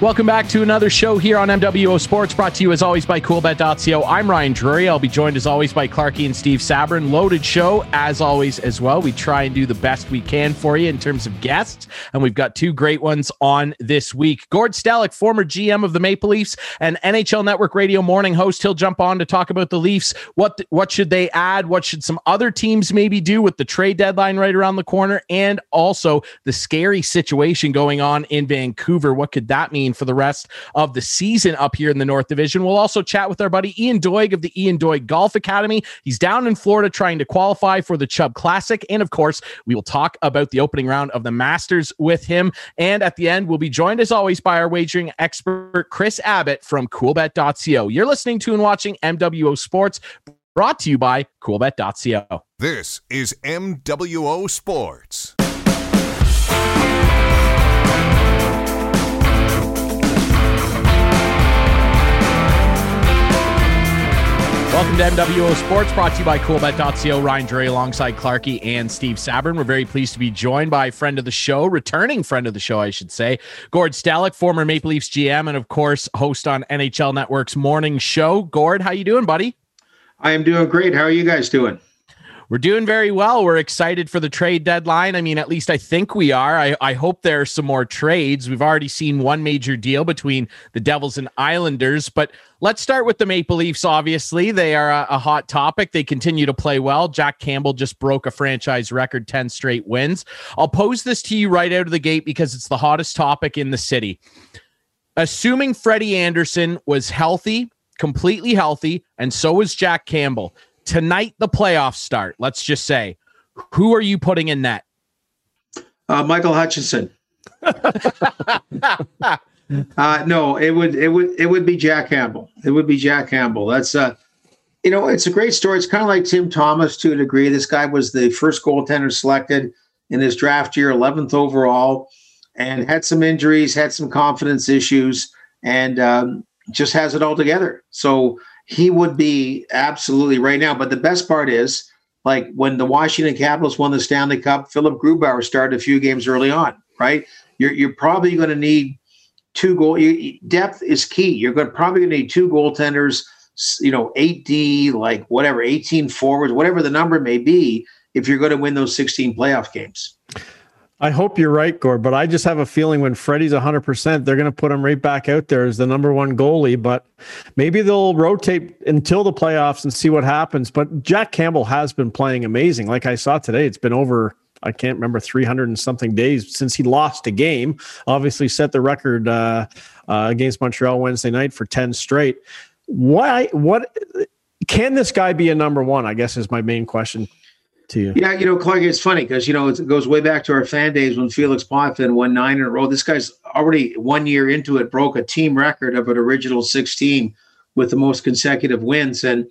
Welcome back to another show here on MWO Sports, brought to you as always by CoolBet.co. I'm Ryan Drury. I'll be joined as always by Clarky and Steve Sabrin. Loaded show as always as well. We try and do the best we can for you in terms of guests, and we've got two great ones on this week. Gord Stellick, former GM of the Maple Leafs and NHL Network Radio morning host, he'll jump on to talk about the Leafs. What what should they add? What should some other teams maybe do with the trade deadline right around the corner, and also the scary situation going on in Vancouver? What could that mean? For the rest of the season up here in the North Division. We'll also chat with our buddy Ian Doig of the Ian Doig Golf Academy. He's down in Florida trying to qualify for the Chubb Classic. And of course, we will talk about the opening round of the Masters with him. And at the end, we'll be joined as always by our wagering expert, Chris Abbott from coolbet.co. You're listening to and watching MWO Sports brought to you by coolbet.co. This is MWO Sports. Welcome to MWO Sports, brought to you by CoolBet.co. Ryan Drury alongside Clarky and Steve Sabrin. We're very pleased to be joined by a friend of the show, returning friend of the show, I should say, Gord Stellick, former Maple Leafs GM, and of course, host on NHL Network's morning show. Gord, how you doing, buddy? I am doing great. How are you guys doing? We're doing very well. We're excited for the trade deadline. I mean, at least I think we are. I, I hope there are some more trades. We've already seen one major deal between the Devils and Islanders, but let's start with the Maple Leafs. Obviously, they are a, a hot topic. They continue to play well. Jack Campbell just broke a franchise record 10 straight wins. I'll pose this to you right out of the gate because it's the hottest topic in the city. Assuming Freddie Andersen was healthy, completely healthy, and so was Jack Campbell tonight the playoffs start, let's just say, who are you putting in net? Uh, Michael Hutchinson. uh, no, it would it would it would be Jack Campbell. It would be Jack Campbell. That's uh you know, it's a great story. It's kind of like Tim Thomas to a degree. This guy was the first goaltender selected in his draft year, 11th overall, and had some injuries, had some confidence issues, and um, just has it all together. So he would be absolutely right now. But the best part is, like when the Washington Capitals won the Stanley Cup, Philipp Grubauer started a few games early on, right? You're, you're probably going to need two goal. You, depth is key. You're going probably going to need two goaltenders, you know, 8D, like whatever, 18 forwards, whatever the number may be, if you're going to win those 16 playoff games. I hope you're right, Gord, but I just have a feeling when Freddie's 100%, they're going to put him right back out there as the number one goalie. But maybe they'll rotate until the playoffs and see what happens. But Jack Campbell has been playing amazing. Like I saw today, it's been over, I can't remember, 300 and something days since he lost a game. Obviously, set the record uh, uh, against Montreal Wednesday night for 10 straight. Why, what, can this guy be a number one? I guess is my main question to you. Yeah, you know, Clark, it's funny because you know it goes way back to our fan days when Felix Potvin won nine in a row. This guy's already one year into it broke a team record of an original 16 with the most consecutive wins. And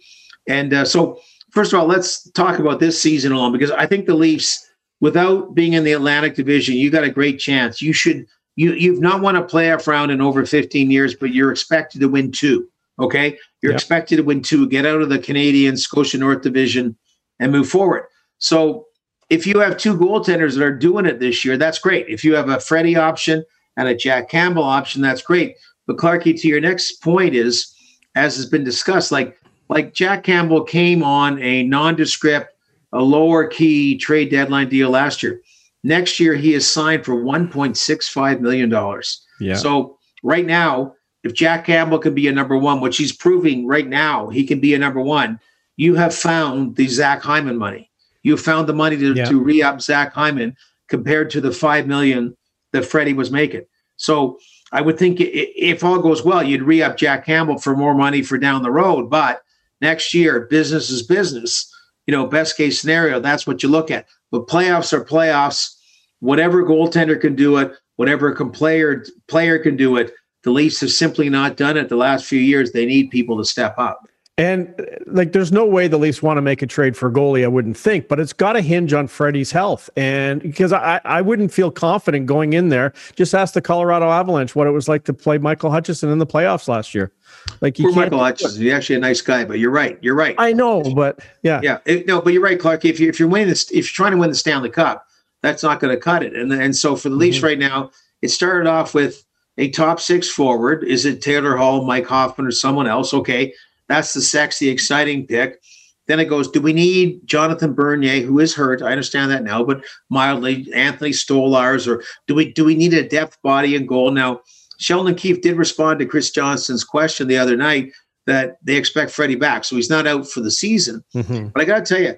and uh, so first of all, let's talk about this season alone because I think the Leafs, without being in the Atlantic Division, you got a great chance. You should you you've not won a playoff round in over 15 years, but you're expected to win two. Okay, you're yep. expected to win two, get out of the Canadian Scotia North Division, and move forward. So if you have two goaltenders that are doing it this year, that's great. If you have a Freddie option and a Jack Campbell option, that's great. But Clarky, to your next point is, as has been discussed, like like Jack Campbell came on a nondescript, a lower key trade deadline deal last year. Next year, he is signed for $1.65 million. Yeah. So right now, if Jack Campbell can be a number one, which he's proving right now he can be a number one, you have found the Zach Hyman money you found the money to, yeah. to re-up Zach Hyman compared to the five million that Freddie was making. So I would think if all goes well, you'd re-up Jack Campbell for more money for down the road. But next year, business is business. You know, best case scenario, that's what you look at. But playoffs are playoffs. Whatever goaltender can do it, whatever player player can do it. The Leafs have simply not done it the last few years. They need people to step up. And like, there's no way the Leafs want to make a trade for goalie, I wouldn't think, but it's got to hinge on Freddie's health. And because I, I wouldn't feel confident going in there. Just ask the Colorado Avalanche what it was like to play Michael Hutchinson in the playoffs last year. Like, you Michael Hutchinson, he's actually a nice guy, but you're right. You're right. I know, but yeah, yeah, it, no, but you're right, Clark. If you if you're winning this, if you're trying to win the Stanley Cup, that's not going to cut it. And and so for the Leafs mm-hmm. right now, it started off with a top six forward. Is it Taylor Hall, Mike Hoffman, or someone else? Okay, that's the sexy, exciting pick. Then it goes, do we need Jonathan Bernier, who is hurt? I understand that now, but mildly, Anthony Stolarz, or do we do we need a depth body and goal? Now, Sheldon Keefe did respond to Chris Johnson's question the other night that they expect Freddie back. So he's not out for the season. Mm-hmm. But I got to tell you,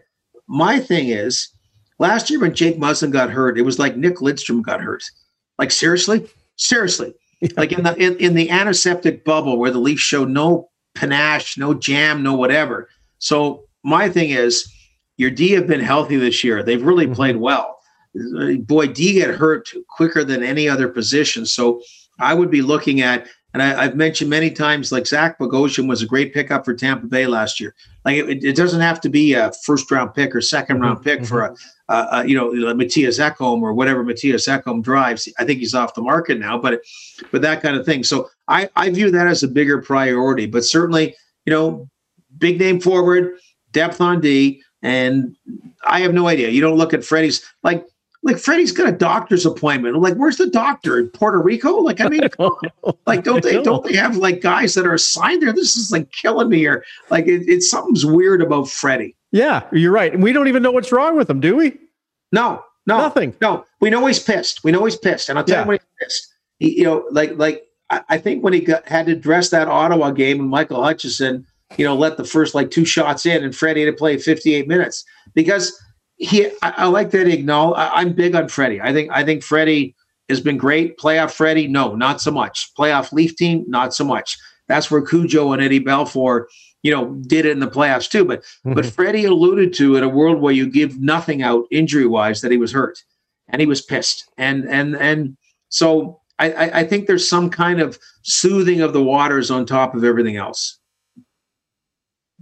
my thing is last year when Jake Muzzin got hurt, it was like Nick Lidstrom got hurt. Like, seriously? Seriously. like in the in, in the antiseptic bubble where the Leafs showed no panache, no jam, no whatever. So my thing is, your D have been healthy this year. They've really mm-hmm. played well. Boy, D get hurt quicker than any other position. So I would be looking at, and I, have mentioned many times, like Zach Bogosian was a great pickup for Tampa Bay last year. Like it, it doesn't have to be a first round pick or 2nd round mm-hmm. pick mm-hmm. for a, a, a, you know Mattias Ekholm or whatever Mattias Ekholm drives. I think he's off the market now, but but that kind of thing. So I I view that as a bigger priority. But certainly, you know, big name forward depth on D, and I have no idea. You don't look at Freddie's like like Freddie's got a doctor's appointment. like, where's the doctor in Puerto Rico? Like, I mean, like, don't they don't they have like guys that are assigned there? This is like killing me here. Like, it, it's something's weird about Freddie. Yeah, you're right. And we don't even know what's wrong with him, do we? No, no, nothing. No, we know he's pissed. We know he's pissed, and I'll tell yeah. you when he's pissed. He, you know, like like I, I think when he got had to dress that Ottawa game and Michael Hutchinson you know, let the first like two shots in and Freddie to play 58 minutes because he, I, I like that acknowledge. I, am big on Freddie. I think, I think Freddie has been great. Playoff Freddie, no, not so much. Playoff Leaf team, not so much. That's where Cujo and Eddie Belfour, you know, did it in the playoffs too. But, mm-hmm. but Freddie alluded to in a world where you give nothing out injury wise that he was hurt and he was pissed. And, and, and so I, I think there's some kind of soothing of the waters on top of everything else.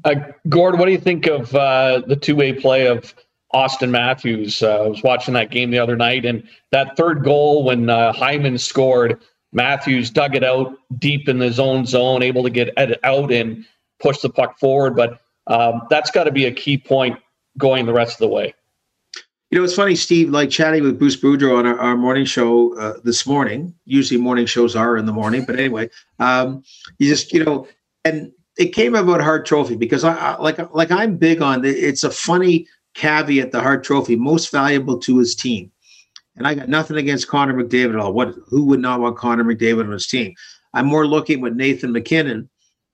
Uh, Gord, what do you think of uh, the two-way play of Austin Matthews? Uh, I was watching that game the other night, and that third goal when uh, Hyman scored, Matthews dug it out deep in his own zone, able to get it out and push the puck forward. But um, that's got to be a key point going the rest of the way. You know, it's funny, Steve, like chatting with Bruce Boudreau on our, our morning show uh, this morning. Usually morning shows are in the morning, but anyway, um, you just, you know, and it came about Hart Trophy because I, I like like I'm big on it. It's a funny caveat. The Hart Trophy most valuable to his team, and I got nothing against Connor McDavid at all. What who would not want Connor McDavid on his team? I'm more looking with Nathan MacKinnon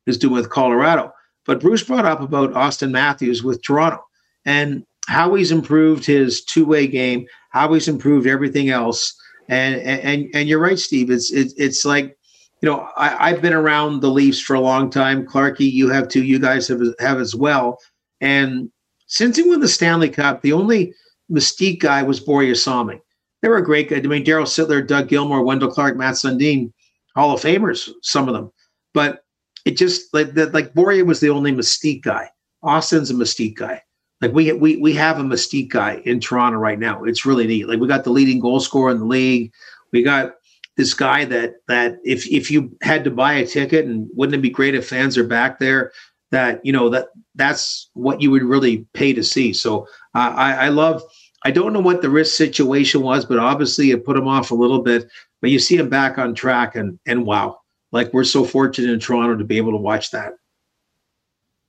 is doing with Colorado. But Bruce brought up about Austin Matthews with Toronto and how he's improved his two-way game, how he's improved everything else. And and and you're right, Steve. It's it's it's like you know, I, I've been around the Leafs for a long time. Clarky, you have too. You guys have have as well. And since he won the Stanley Cup, the only mystique guy was Borje Salming. They were a great guy. I mean, Darryl Sittler, Doug Gilmour, Wendell Clark, Matt Sundin, Hall of Famers, some of them. But it just like that, like Borje was the only mystique guy. Austin's a mystique guy. Like we we we have a mystique guy in Toronto right now. It's really neat. Like we got the leading goal scorer in the league. We got this guy that that if if you had to buy a ticket and wouldn't it be great if fans are back there that you know that that's what you would really pay to see so uh, I, I love i don't know what the risk situation was but obviously it put him off a little bit but you see him back on track and and wow like we're so fortunate in toronto to be able to watch that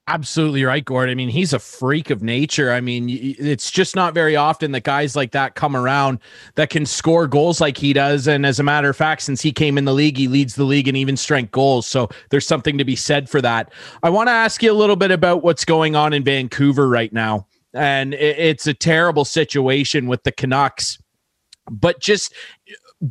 Absolutely right, Gord. I mean, he's a freak of nature. I mean, it's just not very often that guys like that come around that can score goals like he does. And as a matter of fact, since he came in the league, he leads the league in even strength goals. So there's something to be said for that. I want to ask you a little bit about what's going on in Vancouver right now. And it's a terrible situation with the Canucks but just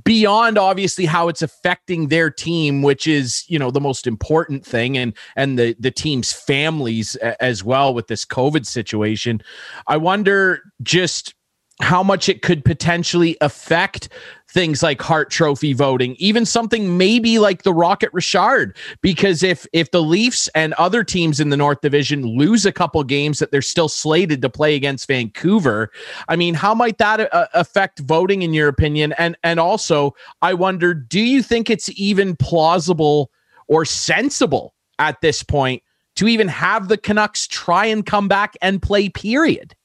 beyond obviously how it's affecting their team which is you know the most important thing and and the the team's families as well with this covid situation. I wonder just how much it could potentially affect things like Hart Trophy voting, even something maybe like the Rocket Richard. Because if if the Leafs and other teams in the North Division lose a couple games that they're still slated to play against Vancouver, I mean, how might that uh, affect voting in your opinion? And and also, I wonder, do you think it's even plausible or sensible at this point to even have the Canucks try and come back and play? Period.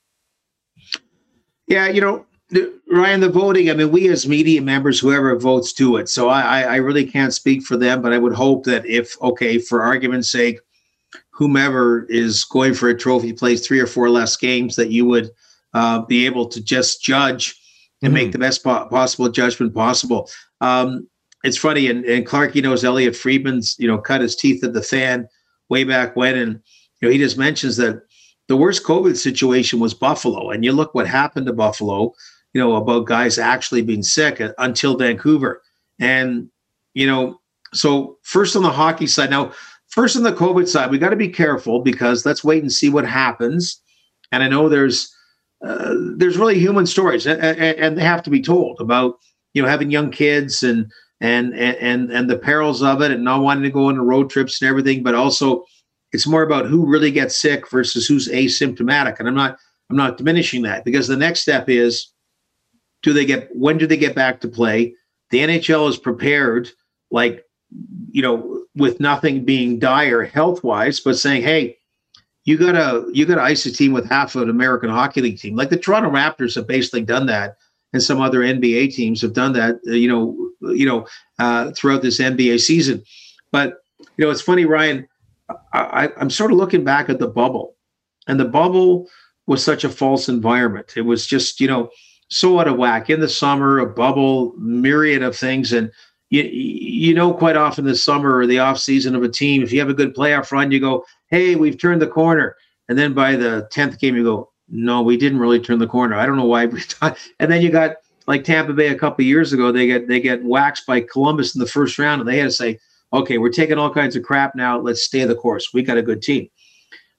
Yeah, you know, Ryan, the voting, I mean, we as media members, whoever votes do it. So I, I really can't speak for them, but I would hope that if, okay, for argument's sake, whomever is going for a trophy plays three or four less games, that you would uh, be able to just judge and mm make the best po- possible judgment possible. Um, it's funny, and, and Clarky knows Elliotte Friedman's, you know, cut his teeth at the fan way back when. And, you know, he just mentions that the worst COVID situation was Buffalo. And you look what happened to Buffalo you know, about guys actually being sick until Vancouver. And, you know, so first on the hockey side, now, first on the COVID side, we got to be careful because let's wait and see what happens. And I know there's, uh, there's really human stories and, and they have to be told about, you know, having young kids and, and, and, and the perils of it and not wanting to go on road trips and everything, but also it's more about who really gets sick versus who's asymptomatic. And I'm not, I'm not diminishing that because the next step is, do they get when do they get back to play? The NHL is prepared, like you know, with nothing being dire health wise, but saying, hey, you gotta you gotta ice a team with half of an American Hockey League team. Like the Toronto Raptors have basically done that, and some other NBA teams have done that. You know, you know, uh, throughout this NBA season. But you know, it's funny, Ryan. I, I'm sort of looking back at the bubble, and the bubble was such a false environment. It was just, you know, so out of whack in the summer, a bubble, myriad of things. And you, you know, quite often the summer or the off season of a team, if you have a good playoff run, you go, hey, we've turned the corner. And then by the 10th game, you go, no, we didn't really turn the corner. I don't know why we And then you got like Tampa Bay a couple years ago, they get they get waxed by Columbus in the first round, and they had to say, okay, we're taking all kinds of crap now. Let's stay the course. We got a good team.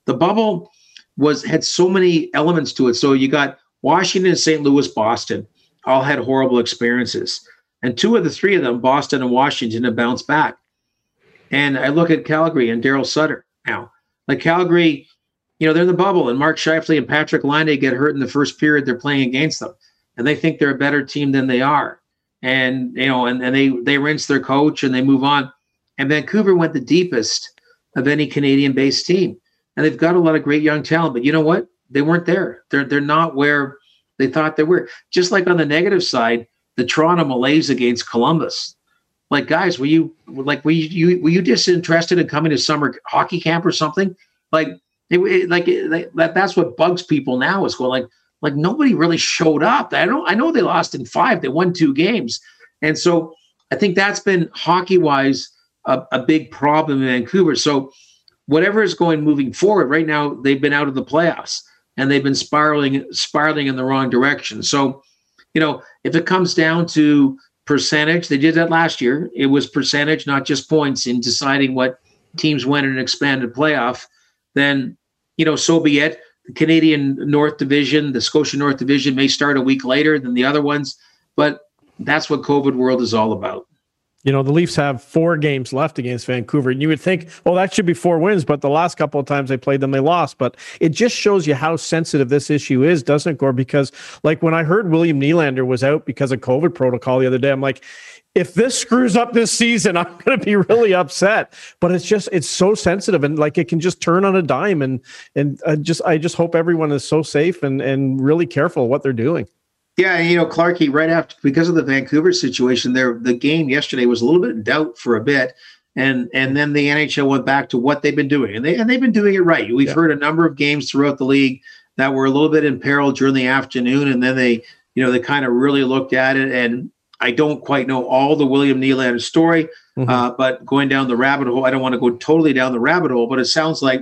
The bubble was had so many elements to it. So you got Washington, St. Louis, Boston all had horrible experiences. And two of the three of them, Boston and Washington, have bounced back. And I look at Calgary and Daryl Sutter now. Like Calgary, you know, they're in the bubble, and Mark Scheifele and Patrick Laine get hurt in the first period they're playing against them. And they think they're a better team than they are. And, you know, and, and they they rinse their coach and they move on. And Vancouver went the deepest of any Canadian based team. And they've got a lot of great young talent. But you know what? they weren't there. They're they're not where they thought they were. Just like on the negative side, the Toronto Malays against Columbus. Like guys, were you like were you, were you disinterested in coming to summer hockey camp or something? Like it, it like it, that that's what bugs people now is going like like nobody really showed up. I don't I know they lost in five. They won two games, and so I think that's been hockey wise a, a big problem in Vancouver. So whatever is going moving forward right now, they've been out of the playoffs and they've been spiraling spiraling in the wrong direction. So, you know, if it comes down to percentage, they did that last year. It was percentage, not just points, in deciding what teams went in an expanded playoff. Then, you know, so be it. The Canadian North Division, the Scotia North Division may start a week later than the other ones, but that's what COVID world is all about. You know, the Leafs have four games left against Vancouver. And you would think, well, that should be four wins, but the last couple of times they played them, they lost. But it just shows you how sensitive this issue is, doesn't it, Gord? Because, like, when I heard William Nylander was out because of COVID protocol the other day, I'm like, if this screws up this season, I'm going to be really upset. But it's just it's so sensitive and like it can just turn on a dime. And and I just I just hope everyone is so safe and and really careful what they're doing. Yeah, you know, Clarky, right after because of the Vancouver situation, there the game yesterday was a little bit in doubt for a bit. And and then the NHL went back to what they've been doing. And they and they've been doing it right. We've yeah. heard a number of games throughout the league that were a little bit in peril during the afternoon. And then they, you know, they kind of really looked at it. And I don't quite know all the William Nylander story, mm-hmm. uh, but going down the rabbit hole, I don't want to go totally down the rabbit hole, but it sounds like,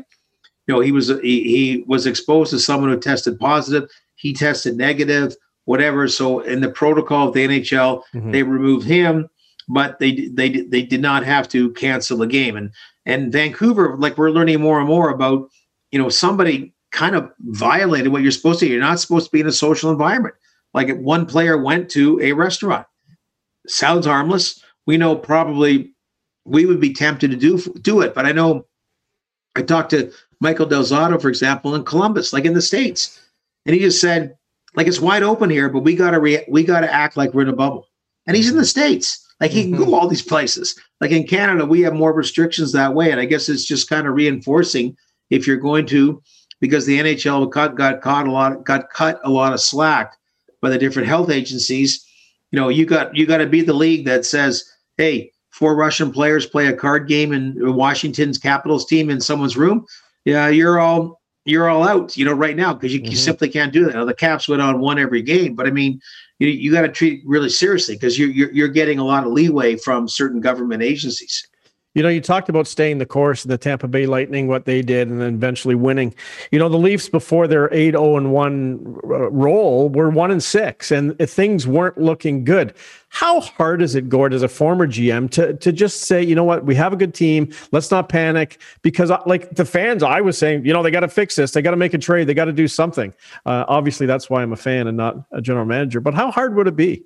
you know, he was he, he was exposed to someone who tested positive. He tested negative whatever. So in the protocol of the NHL, mm-hmm. they removed him, but they they they did not have to cancel the game. And and Vancouver, like we're learning more and more about, you know, somebody kind of violated what you're supposed to. You're not supposed to be in a social environment. Like one player went to a restaurant. Sounds harmless. We know probably we would be tempted to do do it, but I know I talked to Michael Del Zotto, for example, in Columbus, like in the states, and he just said like it's wide open here, but we gotta re- we gotta act like we're in a bubble. And he's in the states. Like he can go mm-hmm. all these places. Like in Canada, we have more restrictions that way, and I guess it's just kind of reinforcing if you're going to, because the NHL got got caught a lot got cut a lot of slack by the different health agencies. You know, you got you got to be the league that says, "Hey, four Russian players play a card game in Washington's Capitals team in someone's room." Yeah, you're all you're all out. You know, right now because you, mm-hmm. you, simply can't do that. Now, the Caps went on one every game, but I mean, you you got to treat really seriously because you're, you're you're getting a lot of leeway from certain government agencies. You know, you talked about staying the course, in the Tampa Bay Lightning, what they did, and then eventually winning. You know, the Leafs before their 8 0 and 1 uh, roll were 1 and 6, and things weren't looking good. How hard is it, Gord, as a former GM, to, to just say, you know what, we have a good team, let's not panic? Because, uh, like the fans, I was saying, you know, they got to fix this, they got to make a trade, they got to do something. Uh, obviously, that's why I'm a fan and not a general manager. But how hard would it be?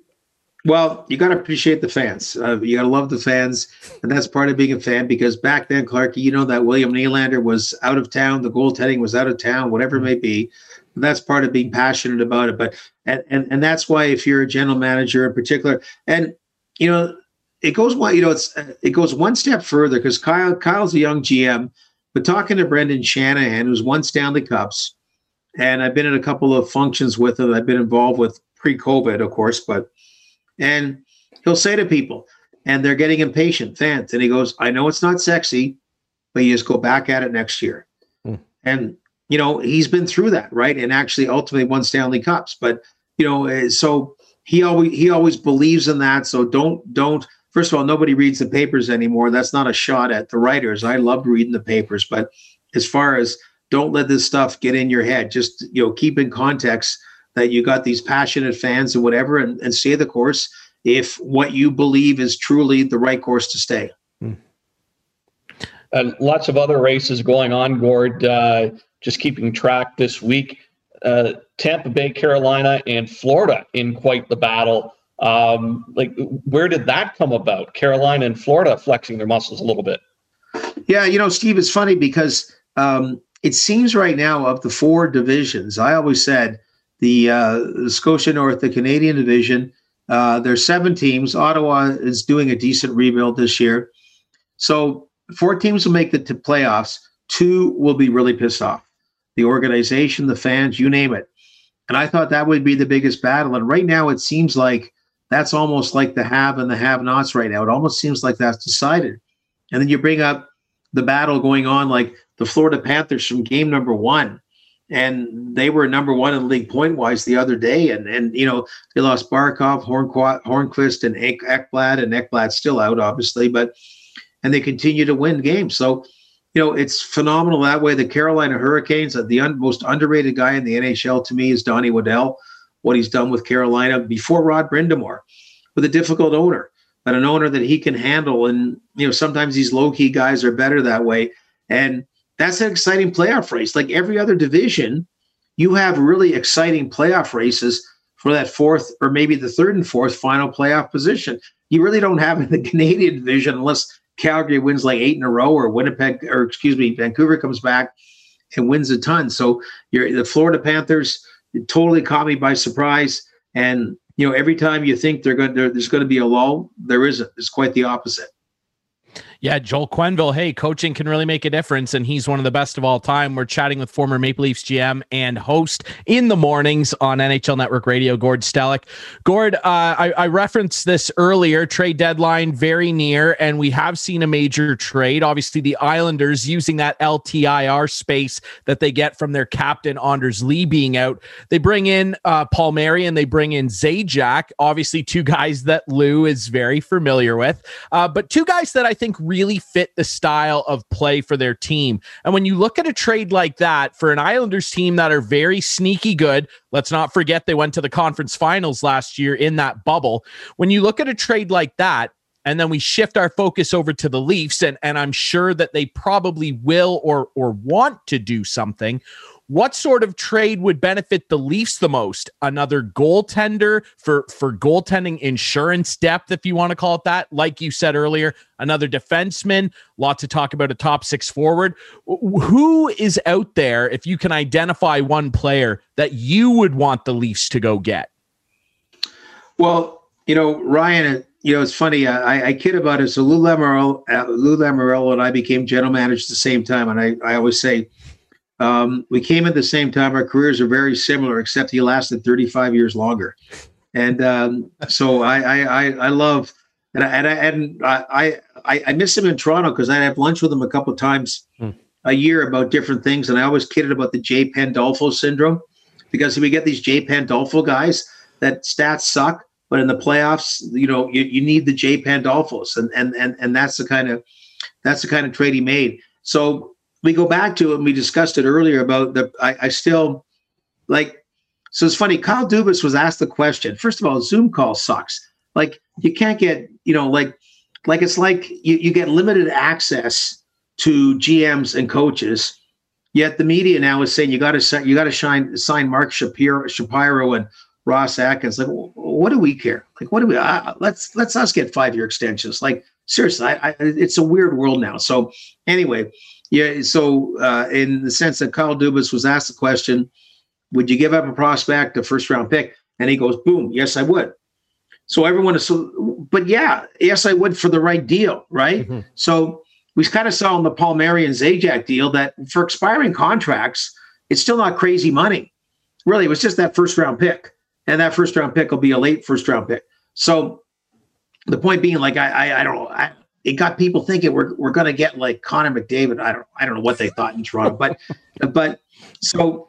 Well, you got to appreciate the fans. Uh, you got to love the fans, and that's part of being a fan. Because back then, Clark, you know that William Nylander was out of town, the goaltending was out of town, whatever it may be. That's part of being passionate about it. But and and and that's why if you're a general manager in particular, and you know, it goes one, you know, it's it goes one step further because Kyle Kyle's a young GM, but talking to Brendan Shanahan, who's won Stanley Cups, and I've been in a couple of functions with him. I've been involved with pre-COVID, of course, but and he'll say to people, and they're getting impatient, fans, and he goes, I know it's not sexy, but you just go back at it next year. Mm. And, you know, he's been through that, right? And actually ultimately won Stanley Cups. But, you know, eh, so he always he always believes in that. So don't don't first of all, nobody reads the papers anymore. That's not a shot at the writers. I loved reading the papers, but as far as don't let this stuff get in your head, just you know, keep in context that you got these passionate fans and whatever, and, and stay the course if what you believe is truly the right course to stay. Hmm. And lots of other races going on, Gord. Uh, just keeping track this week. Uh, Tampa Bay, Carolina, and Florida in quite the battle. Um, like, where did that come about? Carolina and Florida flexing their muscles a little bit. Yeah, you know, Steve, it's funny because um, it seems right now of the four divisions, I always said the, uh, the Scotia North, the Canadian division. Uh, there's seven teams. Ottawa is doing a decent rebuild this year. So four teams will make the t- playoffs. Two will be really pissed off. The organization, the fans, you name it. And I thought that would be the biggest battle. And right now, it seems like that's almost like the have and the have nots right now. It almost seems like that's decided. And then you bring up the battle going on, like the Florida Panthers from game number one and they were number one in the league point wise the other day. And and you know they lost Barkov, Hornqvist, and Ekblad, and Ekblad's still out, obviously, but and they continue to win games. So you know it's phenomenal that way. The Carolina Hurricanes, the un- most underrated guy in the NHL to me is Donnie Waddell. What he's done with Carolina before Rod Brind'Amour, with a difficult owner, but an owner that he can handle. And you know sometimes these low key guys are better that way. And that's an exciting playoff race. Like every other division, you have really exciting playoff races for that fourth or maybe the third and fourth final playoff position. You really don't have in the Canadian division unless Calgary wins like eight in a row or Winnipeg or excuse me, Vancouver comes back and wins a ton. So the Florida Panthers totally caught me by surprise. And you know, every time you think they're going, there's going to be a lull, there isn't. It's quite the opposite. Yeah, Joel Quenneville. Hey, coaching can really make a difference, and he's one of the best of all time. We're chatting with former Maple Leafs GM and host in the mornings on NHL Network Radio, Gord Stellick. Gord, uh, I, I referenced this earlier. Trade deadline very near, and we have seen a major trade. Obviously, the Islanders using that LTIR space that they get from their captain Anders Lee being out. They bring in uh, Palmieri and they bring in Zajac. Obviously, two guys that Lou is very familiar with, uh, but two guys that I think. Really really fit the style of play for their team. And when you look at a trade like that for an Islanders team that are very sneaky good, let's not forget they went to the conference finals last year in that bubble. When you look at a trade like that, and then we shift our focus over to the Leafs, and, and I'm sure that they probably will or or want to do something. What sort of trade would benefit the Leafs the most? Another goaltender for for goaltending insurance depth, if you want to call it that. Like you said earlier, another defenseman. Lots to talk about a top six forward. Who is out there, if you can identify one player that you would want the Leafs to go get? Well, you know, Ryan, you know, it's funny. I, I kid about it. So Lou Lamoriello, uh, Lou Lamoriello and I became general managers at the same time, and I, I always say Um, we came at the same time. Our careers are very similar, except he lasted 35 years longer. And um, so I, I, I, I love, and I, and I, and I, I, I miss him in Toronto because I have lunch with him a couple of times hmm. a year about different things. And I always kidded about the Jay Pandolfo syndrome because we get these Jay Pandolfo guys that stats suck, but in the playoffs, you know, you, you need the Jay Pandolfos, and and and and that's the kind of that's the kind of trade he made. So we go back to it, and we discussed it earlier about the. I, I still like. So it's funny. Kyle Dubas was asked the question. First of all, Zoom call sucks. Like you can't get, you know, like like it's like you, you get limited access to GMs and coaches. Yet the media now is saying you got to you got to shine sign Mark Shapiro, Shapiro and Ross Atkins. Like, what do we care? Like, what do we? Uh, let's let's us get five year extensions. Like, seriously, I, I, it's a weird world now. So anyway, yeah. So uh, in the sense that Kyle Dubas was asked the question, would you give up a prospect, a first round pick? And he goes, boom, yes, I would. So everyone is so, but yeah, yes, I would for the right deal, right? Mm-hmm. So we kind of saw in the Palmieri and Zajac deal that for expiring contracts, it's still not crazy money. Really, it was just that first round pick and that first round pick will be a late first round pick. So the point being, like I, I, I don't know, I, it got people thinking we're we're going to get like Connor McDavid. I don't I don't know what they thought in Toronto, but but so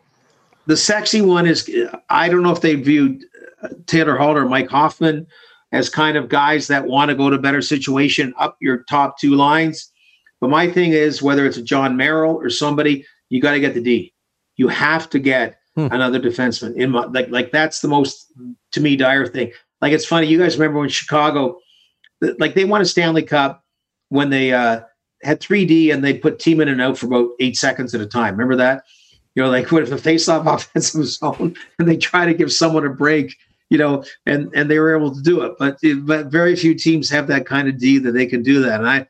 the sexy one is I don't know if they viewed uh, Taylor Hall or Mike Hoffman as kind of guys that want to go to better situation up your top two lines. But my thing is whether it's a Jon Merrill or somebody, you got to get the D. You have to get hmm. another defenseman in my like like that's the most to me dire thing. Like it's funny, you guys remember when Chicago, like they won a Stanley Cup when they uh, had 3D and they put team in and out for about eight seconds at a time. Remember that? You know, like what if the face-off offensive zone and they try to give someone a break, you know, and and they were able to do it. But but very few teams have that kind of D that they can do that. And I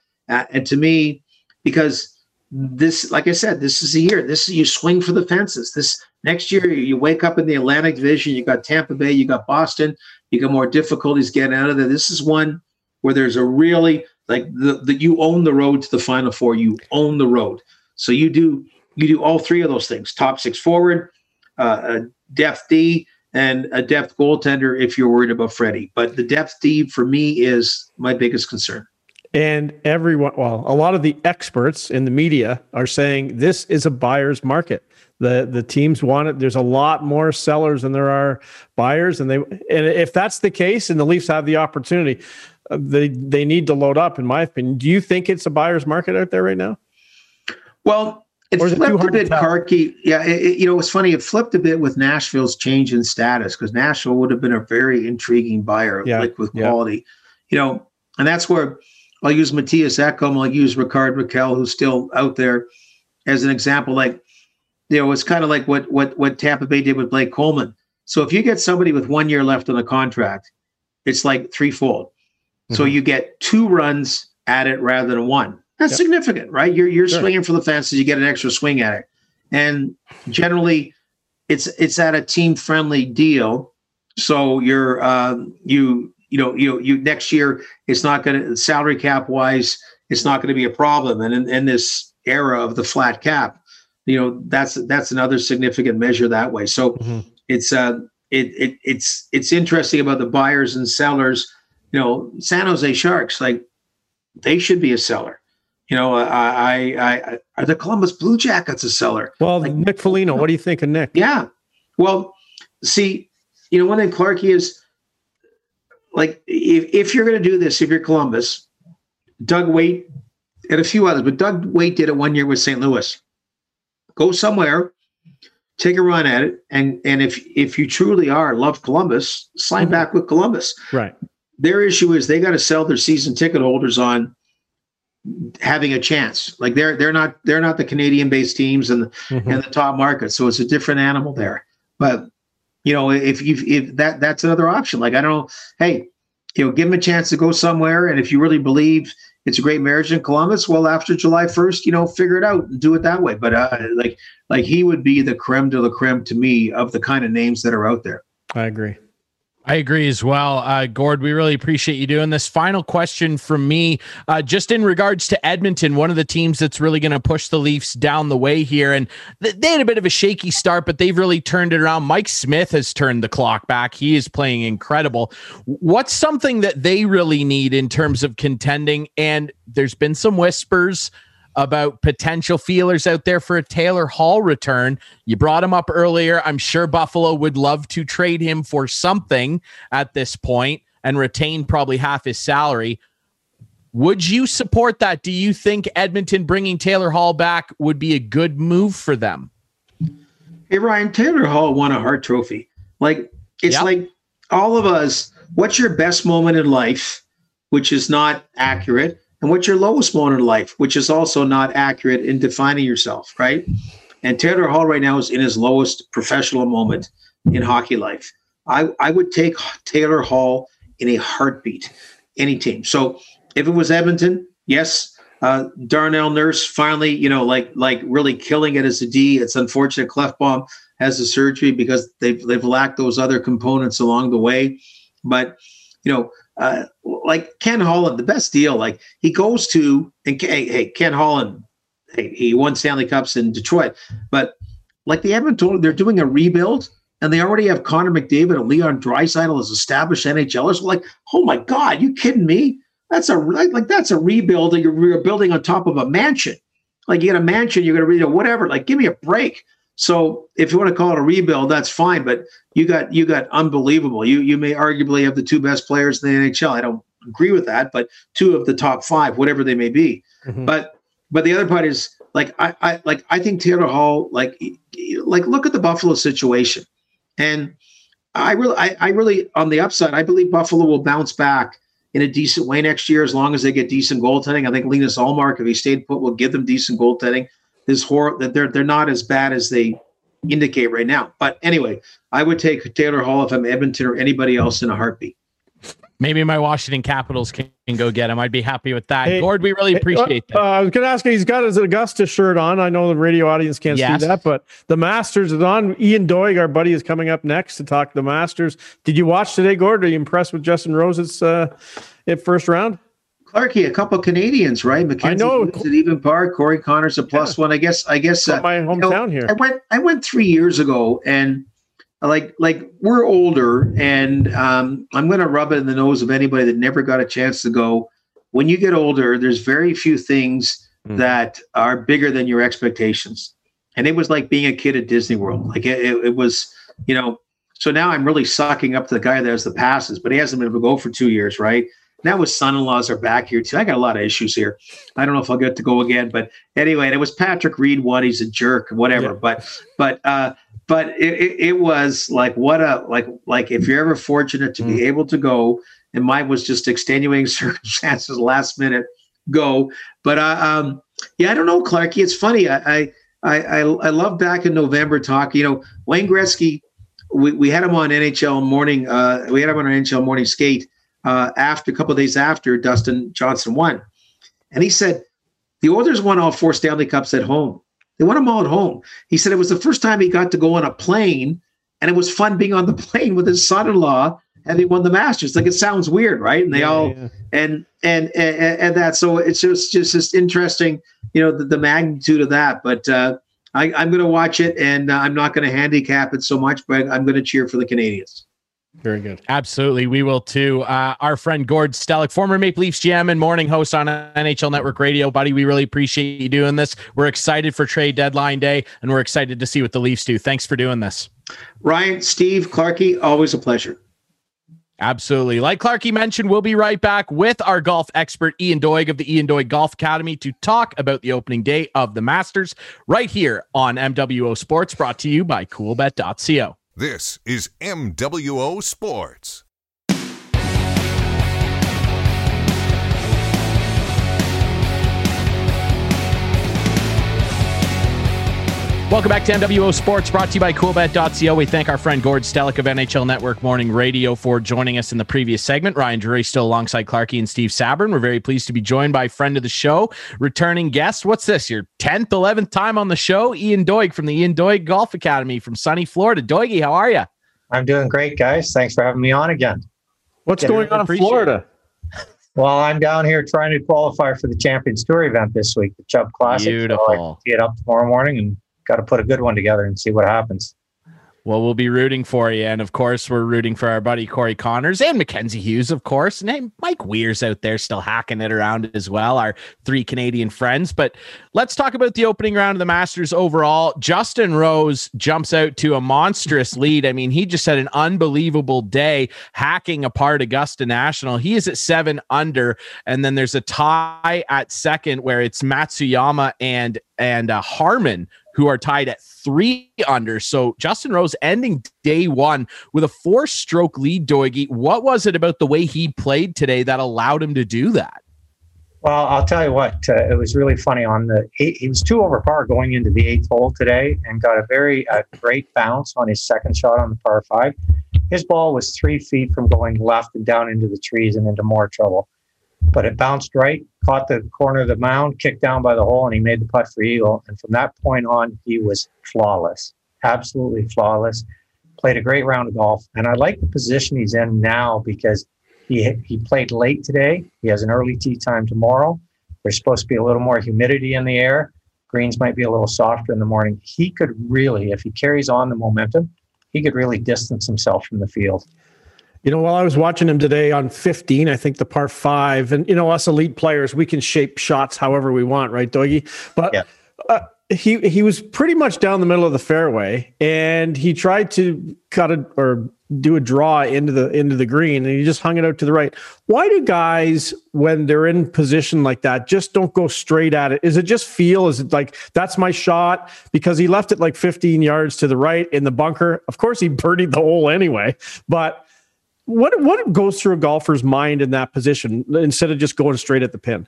and to me, because this, like I said, this is a year. This is you swing for the fences. This next year, you wake up in the Atlantic Division. You got Tampa Bay. You got Boston. You got more difficulties getting out of there. This is one where there's a really like the you own the road to the Final Four. You own the road. So you do you do all three of those things: top six forward, uh, a depth D, and a depth goaltender. If you're worried about Freddie, but the depth D for me is my biggest concern. And everyone, well, a lot of the experts in the media are saying this is a buyer's market. The the teams want it. There's a lot more sellers than there are buyers, and they and if that's the case, and the Leafs have the opportunity, uh, they they need to load up. In my opinion, do you think it's a buyer's market out there right now? Well, it flipped it a bit, Karky. Yeah, it, it, you know, it's funny. It flipped a bit with Nashville's change in status because Nashville would have been a very intriguing buyer, yeah, like with quality. Yeah. You know, and that's where I'll use Mattias Ekholm. I'll use Rickard Rakell, who's still out there, as an example. Like, you know, it's kind of like what what what Tampa Bay did with Blake Coleman. So if you get somebody with one year left on the contract, it's like threefold. Mm-hmm. So you get two runs at it rather than one. That's yep. significant, right? You're you're sure. swinging for the fences. You get an extra swing at it, and generally, it's it's at a team friendly deal. So you're um, you you know, you you next year it's not going to salary cap wise, it's not going to be a problem. And in, in this era of the flat cap, you know, that's that's another significant measure that way. So mm-hmm. it's uh it, it it's it's interesting about the buyers and sellers. You know, San Jose Sharks, like they should be a seller. You know, I, I, I are the Columbus Blue Jackets a seller? Well, like, Nick Foligno, what do you think of Nick? Yeah. Well, see, you know, one thing Clarky is like if, if you're going to do this, if you're Columbus, Doug Weight and a few others, but Doug Weight did it one year with St. Louis. Go somewhere, take a run at it, and and if if you truly are love Columbus, sign mm-hmm. back with Columbus. Right. Their issue is they got to sell their season ticket holders on having a chance. Like they're they're not they're not the Canadian based teams and mm-hmm. and the top market, so it's a different animal there. But you know, if you if that that's another option. Like I don't know, hey, you know, give them a chance to go somewhere, and if you really believe it's a great marriage in Columbus, well, after July first, you know, figure it out and do it that way. But uh, like like he would be the creme de la creme to me of the kind of names that are out there. I agree. I agree as well. Uh, Gord, we really appreciate you doing this. Final question from me, uh, just in regards to Edmonton, one of the teams that's really going to push the Leafs down the way here. And th- they had a bit of a shaky start, but they've really turned it around. Mike Smith has turned the clock back. He is playing incredible. What's something that they really need in terms of contending? And there's been some whispers about potential feelers out there for a Taylor Hall return. You brought him up earlier. I'm sure Buffalo would love to trade him for something at this point and retain probably half his salary. Would you support that? Do you think Edmonton bringing Taylor Hall back would be a good move for them? Hey, Ryan, Taylor Hall won a Hart Trophy. Like, it's yep. like all of us, what's your best moment in life, which is not accurate? And what's your lowest moment in life, which is also not accurate in defining yourself, right? And Taylor Hall right now is in his lowest professional moment in hockey life. I, I would take Taylor Hall in a heartbeat, any team. So if it was Edmonton, yes, uh, Darnell Nurse finally, you know, like like really killing it as a D. It's unfortunate Klefbom has the surgery because they've they've lacked those other components along the way. But you know, uh, like Ken Holland, the best deal. Like he goes to and hey, hey Ken Holland, hey, he won Stanley Cups in Detroit, but like the Edmonton, they're doing a rebuild and they already have Connor McDavid and Leon Draisaitl as established NHLers. Like, oh my God, you kidding me? That's a like, like that's a rebuild that you're, you're building on top of a mansion. Like you get a mansion, you're gonna read it, whatever. Like, give me a break. So if you want to call it a rebuild, that's fine. But you got you got unbelievable. You you may arguably have the two best players in the NHL. I don't agree with that, but two of the top five, whatever they may be. Mm-hmm. But but the other part is like I, I like I think Taylor Hall like like look at the Buffalo situation, and I really I, I really on the upside I believe Buffalo will bounce back in a decent way next year as long as they get decent goaltending. I think Linus Ullmark, if he stayed put, will give them decent goaltending is horrible that they're they're not as bad as they indicate right now. But anyway, I would take Taylor Hall if I'm Edmonton or anybody else in a heartbeat. Maybe my Washington Capitals can, can go get him. I'd be happy with that. Hey, Gord, we really appreciate that. Uh, I was going to ask you, he's got his Augusta shirt on. I know the radio audience can't yes. see that, but the Masters is on. Ian Doig, our buddy, is coming up next to talk the Masters. Did you watch today, Gord? Are you impressed with Justin Rose's uh, first round? Clarky, a couple of Canadians, right? Mackenzie I know. At even par, Corey Conners a plus yeah. one. I guess. I guess. Uh, my hometown you know, here. I went. I went three years ago, and like like we're older, and um, I'm going to rub it in the nose of anybody that never got a chance to go. When you get older, there's very few things mm. that are bigger than your expectations, and it was like being a kid at Disney World. Like it, it, it was, you know. So now I'm really sucking up to the guy that has the passes, but he hasn't been able to go for two years, right? Now his son-in-laws are back here too. I got a lot of issues here. I don't know if I'll get to go again, but anyway, it was Patrick Reed won. He's a jerk, whatever. Yeah. But but uh, but it, it, it, was like what a like like if you're ever fortunate to mm. be able to go, and mine was just extenuating circumstances, last minute go. But uh, um, yeah, I don't know, Clarky. It's funny. I I I, I love back in November talk. You know, Wayne Gretzky. We, we had him on NHL morning. Uh, we had him on our NHL morning skate uh, after a couple of days after Dustin Johnson won. And he said, the Oilers won all four Stanley Cups at home. They won them all at home. He said it was the first time he got to go on a plane, and it was fun being on the plane with his son-in-law having won the Masters. Like it sounds weird, right? And they yeah, all yeah. And, and and and that. So it's just just just interesting, you know, the, the magnitude of that. But uh, I, am going to watch it, and uh, I'm not going to handicap it so much, but I'm going to cheer for the Canadians. Very good. Absolutely. We will too. Uh, our friend Gord Stellick, former Maple Leafs GM and morning host on NHL Network Radio. Buddy, we really appreciate you doing this. We're excited for trade deadline day and we're excited to see what the Leafs do. Thanks for doing this. Ryan, Steve, Clarky, always a pleasure. Absolutely. Like Clarky mentioned, we'll be right back with our golf expert, Ian Doig of the Ian Doig Golf Academy, to talk about the opening day of the Masters right here on MWO Sports, brought to you by coolbet.co. This is MWO Sports. Welcome back to MWO Sports, brought to you by CoolBet.co. We thank our friend Gord Stellick of NHL Network Morning Radio for joining us in the previous segment. Ryan Drury still alongside Clarky and Steve Sabrin. We're very pleased to be joined by friend of the show, returning guest. What's this, your 10th, 11th time on the show? Ian Doig from the Ian Doig Golf Academy from sunny Florida. Doigie, how are you? I'm doing great, guys. Thanks for having me on again. What's Yeah, going on in appreciate Florida? Well, I'm down here trying to qualify for the Champions Tour event this week, the Chubb Classic. So I Beautiful. see up tomorrow morning and got to put a good one together and see what happens. Well, we'll be rooting for you. And of course, we're rooting for our buddy Corey Conners and Mackenzie Hughes, of course. And Mike Weir's out there still hacking it around as well, our three Canadian friends. But let's talk about the opening round of the Masters overall. Justin Rose jumps out to a monstrous lead. I mean, he just had an unbelievable day hacking apart Augusta National. He is at seven under. And then there's a tie at second where it's Matsuyama and and uh, Harman who are tied at three under. So Justin Rose ending day one with a four stroke lead, Doigie. What was it about the way he played today that allowed him to do that? Well, I'll tell you what, uh, it was really funny. On the he was two over par going into the eighth hole today, and got a very uh, great bounce on his second shot on the par five. His ball was three feet from going left and down into the trees and into more trouble, but it bounced right, caught the corner of the mound, kicked down by the hole, and he made the putt for eagle. And from that point on, he was flawless, absolutely flawless. Played a great round of golf, and I like the position he's in now because he he played late today. He has an early tee time tomorrow. There's supposed to be a little more humidity in the air. Greens might be a little softer in the morning. He could really, if he carries on the momentum, he could really distance himself from the field. You know, while I was watching him today on 15, I think the par five, and you know, us elite players, we can shape shots however we want, right, Dougie? But Yeah. uh, he he was pretty much down the middle of the fairway, and he tried to cut it or do a draw into the into the green, and he just hung it out to the right. Why do guys, when they're in position like that, just don't go straight at it? Is it just feel? Is it like that's my shot? Because he left it like 15 yards to the right in the bunker. Of course, he birdied the hole anyway, but what what goes through a golfer's mind in that position instead of just going straight at the pin?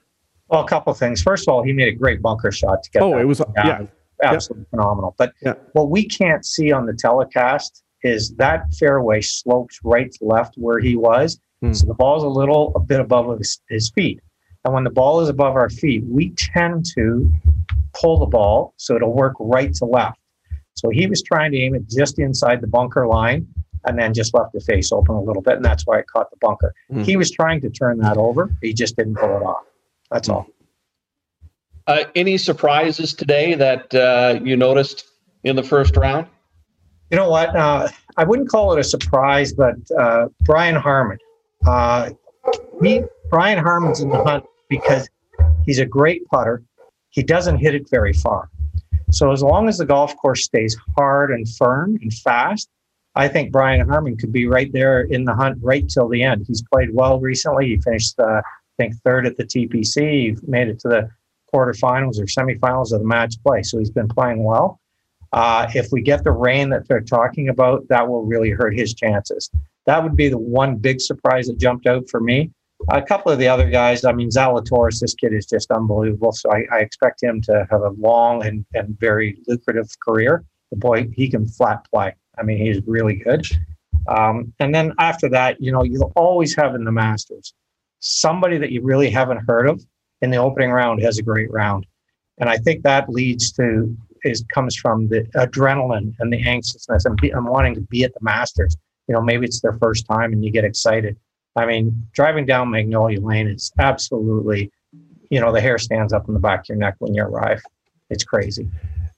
Well, a couple of things. First of all, he made a great bunker shot to get. Oh, it was down. yeah. absolutely phenomenal. But Yeah. what we can't see on the telecast is that fairway slopes right to left where he was. Hmm. So the ball's a little a bit above his, his feet. And when the ball is above our feet, we tend to pull the ball so it'll work right to left. So he was trying to aim it just inside the bunker line and then just left the face open a little bit. And that's why it caught the bunker. Hmm. He was trying to turn that over. He just didn't pull it off. That's all. Uh, any surprises today that uh, you noticed in the first round? You know what? Uh, I wouldn't call it a surprise, but uh, Brian Harman. Uh, he, Brian Harman's in the hunt because he's a great putter. He doesn't hit it very far. So as long as the golf course stays hard and firm and fast, I think Brian Harman could be right there in the hunt right till the end. He's played well recently. He finished, uh, I think, third at the TPC. He made it to the quarterfinals or semifinals of the match play. So he's been playing well. Uh, if we get the rain that they're talking about, that will really hurt his chances. That would be the one big surprise that jumped out for me. A couple of the other guys, I mean, Zalatoris, this kid is just unbelievable. So I, I expect him to have a long and, and very lucrative career. The boy, he can flat play. I mean, he's really good. Um, and then after that, you know, you'll always have in the Masters somebody that you really haven't heard of in the opening round has a great round. And I think that leads to is comes from the adrenaline and the anxiousness and, be, and wanting to be at the Masters. You know, maybe it's their first time and you get excited. I mean, driving down Magnolia Lane is absolutely, you know, the hair stands up in the back of your neck when you arrive. It's crazy.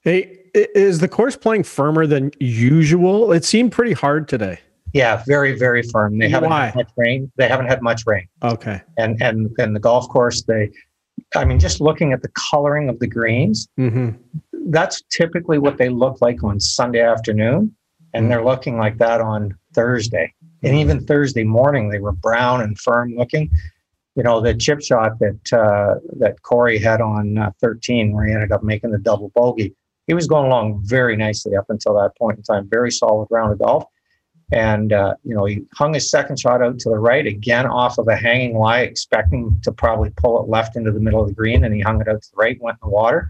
Hey, is the course playing firmer than usual? It seemed pretty hard today. Yeah, very, very firm. They haven't Why? had much rain. They haven't had much rain. Okay. And and and the golf course, they I mean, just looking at the coloring of the greens, hmm that's typically what they look like on Sunday afternoon, and they're looking like that on Thursday. And even Thursday morning, they were brown and firm looking. You know, the chip shot that uh, that Corey had on uh, 13, where he ended up making the double bogey, he was going along very nicely up until that point in time. Very solid round of golf. And, uh, you know, he hung his second shot out to the right, again off of a hanging lie, expecting to probably pull it left into the middle of the green. And he hung it out to the right, went in the water.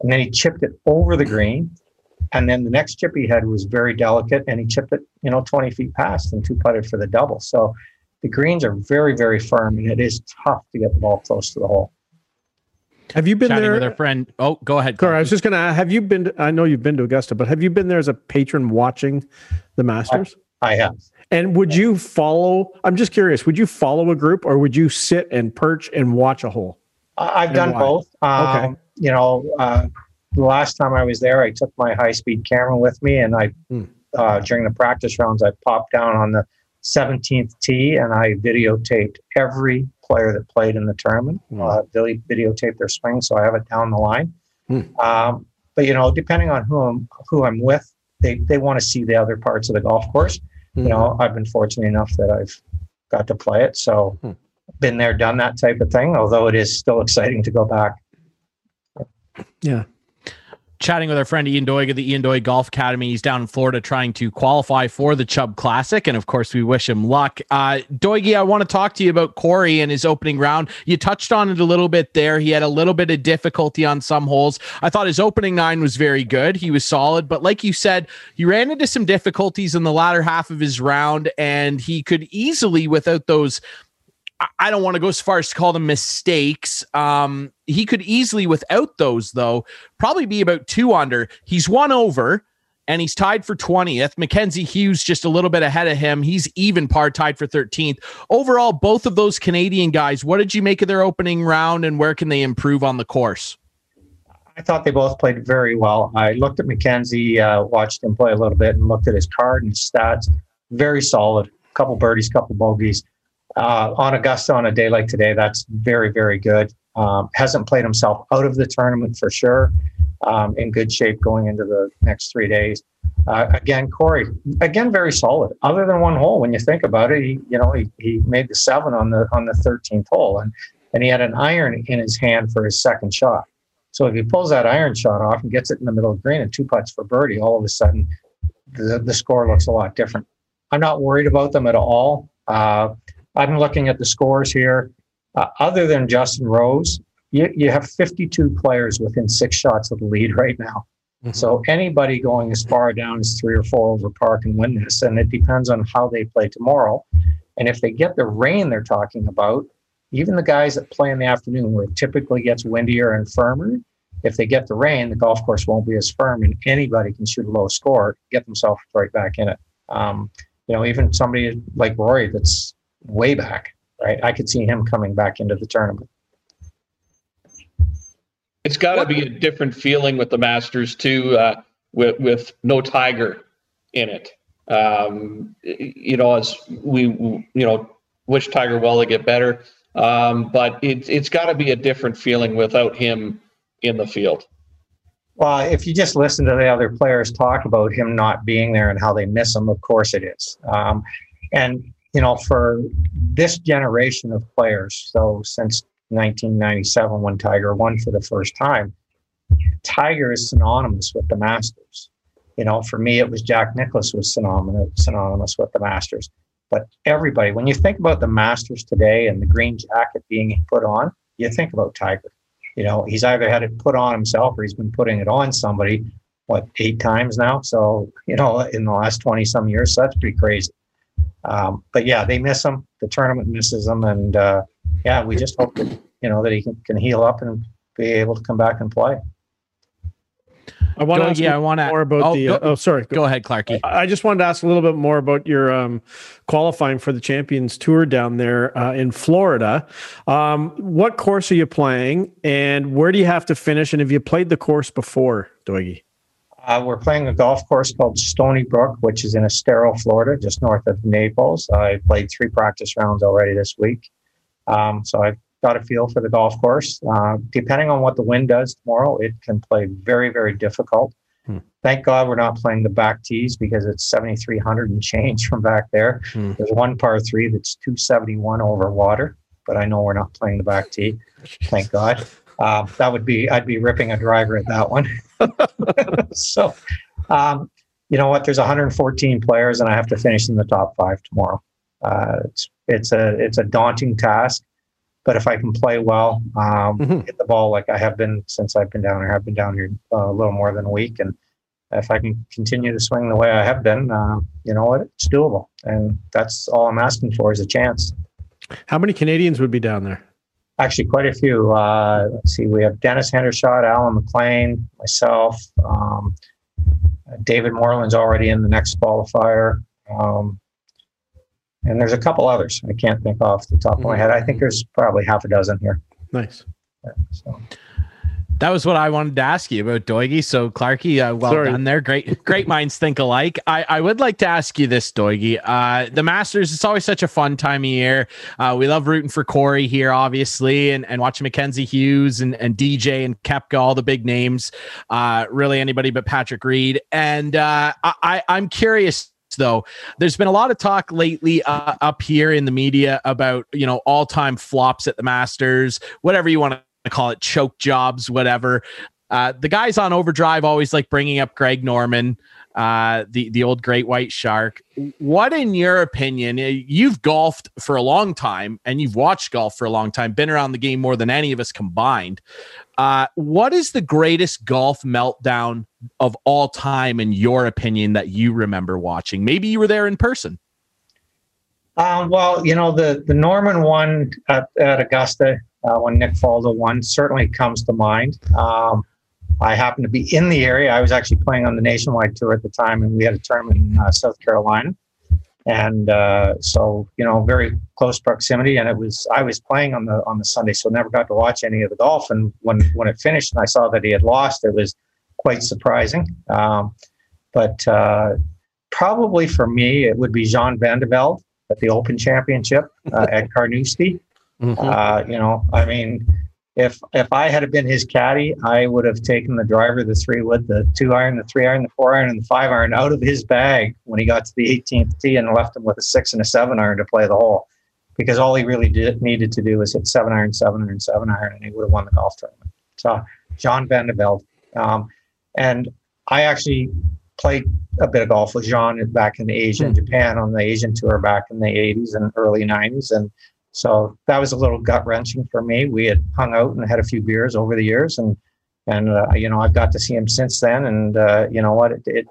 And then he chipped it over the green. And then the next chip he had was very delicate, and he chipped it, you know, 20 feet past and two putted for the double. So the greens are very, very firm, and it is tough to get the ball close to the hole. Have you been there? with our friend. Oh, go ahead. Corey, I was just gonna. Have you been? To, I know you've been to Augusta, but have you been there as a patron watching the Masters? I have. And would you follow? I'm just curious. Would you follow a group, or would you sit and perch and watch a hole? I've done why? both. Um, Okay. You know, uh, the last time I was there, I took my high speed camera with me, and I Hmm. uh, during the practice rounds, I popped down on the 17th tee and I videotaped every player that played in the tournament. Hmm. Uh, video- videotaped their swing, so I have it down the line. Hmm. Um, but you know, depending on who I'm who I'm with, they they want to see the other parts of the golf course. Hmm. You know, I've been fortunate enough that I've got to play it, so Hmm. been there, done that type of thing. Although it is still exciting to go back. Yeah. Chatting with our friend Ian Doig of the Ian Doig Golf Academy. He's down in Florida trying to qualify for the Chubb Classic. And of course, we wish him luck. Uh, Doigy, I want to talk to you about Corey and his opening round. You touched on it a little bit there. He had a little bit of difficulty on some holes. I thought his opening nine was very good. He was solid. But like you said, he ran into some difficulties in the latter half of his round, and he could easily, without those I- don't want to go as far as to call them mistakes. Um, he could easily, without those, though, probably be about two under. He's one over and he's tied for 20th. Mackenzie Hughes just a little bit ahead of him. He's even par tied for 13th. Overall, both of those Canadian guys, what did you make of their opening round and where can they improve on the course? I thought they both played very well. I looked at Mackenzie, uh, watched him play a little bit, and looked at his card and his stats. Very solid. Couple birdies, couple bogeys. Uh, on Augusta on a day like today, that's very, very good. Um, hasn't played himself out of the tournament for sure. Um, in good shape going into the next three days. Uh, again, Corey, again, very solid. Other than one hole, when you think about it, he, you know, he, he made the seven on the on the 13th hole, and and he had an iron in his hand for his second shot. So if he pulls that iron shot off and gets it in the middle of the green and two putts for birdie, all of a sudden the, the score looks a lot different. I'm not worried about them at all. Uh, I'm looking at the scores here. Uh, other than Justin Rose, you, you have 52 players within six shots of the lead right now. So anybody going as far down as three or four over par can win this, and it depends on how they play tomorrow. And if they get the rain they're talking about, even the guys that play in the afternoon, where it typically gets windier and firmer, if they get the rain, the golf course won't be as firm, and anybody can shoot a low score, get themselves right back in it. Um, you know, even somebody like Rory that's way back, right? I could see him coming back into the tournament. It's got to be a different feeling with the Masters too, uh, with with no Tiger in it. Um, you know, as we you know wish Tiger well to get better, um, but it, it's got to be a different feeling without him in the field. Well, if you just listen to the other players talk about him not being there and how they miss him, of course it is. Um, and you know, for this generation of players, so since 1997 when Tiger won for the first time, Tiger is synonymous with the Masters. You know, for me, it was Jack Nicklaus was synonymous synonymous with the Masters. But everybody, when you think about the Masters today and the green jacket being put on, you think about Tiger. You know, he's either had it put on himself or he's been putting it on somebody, what, eight times now? So, you know, in the last 20 some years, so that's pretty crazy. Um, but yeah, they miss him. The tournament misses him. And uh, yeah, we just hope that, you know, that he can, can heal up and be able to come back and play. I want to Doigy, ask you I want to more about oh, the. go, uh, oh, sorry. Go, go ahead, Clarky. I I just wanted to ask a little bit more about your um, qualifying for the Champions Tour down there uh, in Florida. Um, what course are you playing, and where do you have to finish? And have you played the course before, Doigy? Uh, we're playing a golf course called Stony Brook, which is in Estero, Florida, just north of Naples. I played three practice rounds already this week. Um, so I've got a feel for the golf course. Uh, depending on what the wind does tomorrow, it can play very, very difficult. Hmm. Thank God we're not playing the back tees because it's 7,300 and change from back there. Hmm. There's one par three that's 271 over water, but I know we're not playing the back tee. Thank God. Uh, that would be, I'd be ripping a driver at that one. so, um, you know what? There's 114 players, and I have to finish in the top five tomorrow. Uh, it's it's a it's a daunting task, but if I can play well, um, Mhm. hit the ball like I have been since I've been down here, I've been down here uh, a little more than a week, and if I can continue to swing the way I have been, uh, you know what? It's doable, and that's all I'm asking for is a chance. How many Canadians would be down there? Actually, quite a few. Uh, let's see. We have Dennis Hendershot, Alan McLean, myself. Um, David Morland's already in the next qualifier. Um, and there's a couple others I can't think off the top of my head. I think there's probably half a dozen here. Nice. Yeah, so. That was what I wanted to ask you about Doigie. So Clarky, uh, well Sorry. done there. Great, great minds think alike. I, I would like to ask you this, Doigie. Uh, the Masters, it's always such a fun time of year. Uh, we love rooting for Corey here, obviously, and, and watching Mackenzie Hughes and, and DJ and Koepka, all the big names. Uh, really anybody but Patrick Reed. And uh, I, I, I'm curious though there's been a lot of talk lately uh, up here in the media about you know all-time flops at the masters whatever you want to call it choke jobs whatever uh, the guys on overdrive always like bringing up greg norman uh, the the old great white shark what in your opinion uh, you've golfed for a long time and you've watched golf for a long time been around the game more than any of us combined uh, what is the greatest golf meltdown of all time, in your opinion, that you remember watching? Maybe you were there in person. Um, well, you know, the, the Norman one at, at Augusta uh, when Nick Faldo won certainly comes to mind. Um, I happened to be in the area. I was actually playing on the nationwide tour at the time, and we had a tournament in uh, South Carolina. And uh, so, you know, very close proximity. And it was I was playing on the on the Sunday, so never got to watch any of the golf. And when when it finished, and I saw that he had lost, it was quite surprising. Um, but uh, probably for me, it would be Jean Van de Velde at the Open Championship uh, at Carnoustie. Uh, you know, I mean, if if I had been his caddy, I would have taken the driver, the three wood, the two iron, the three iron, the four iron, and the five iron out of his bag when he got to the 18th tee and left him with a six and a seven iron to play the hole, because all he really did needed to do was hit seven iron, seven iron, seven iron, and he would have won the golf tournament. So John Van de Velde, um, and I actually played a bit of golf with John back in Asia and Japan on the Asian tour back in the 80s and early 90s, and so that was a little gut wrenching for me. We had hung out and had a few beers over the years, and and uh, you know I've got to see him since then, and uh, you know what it, it,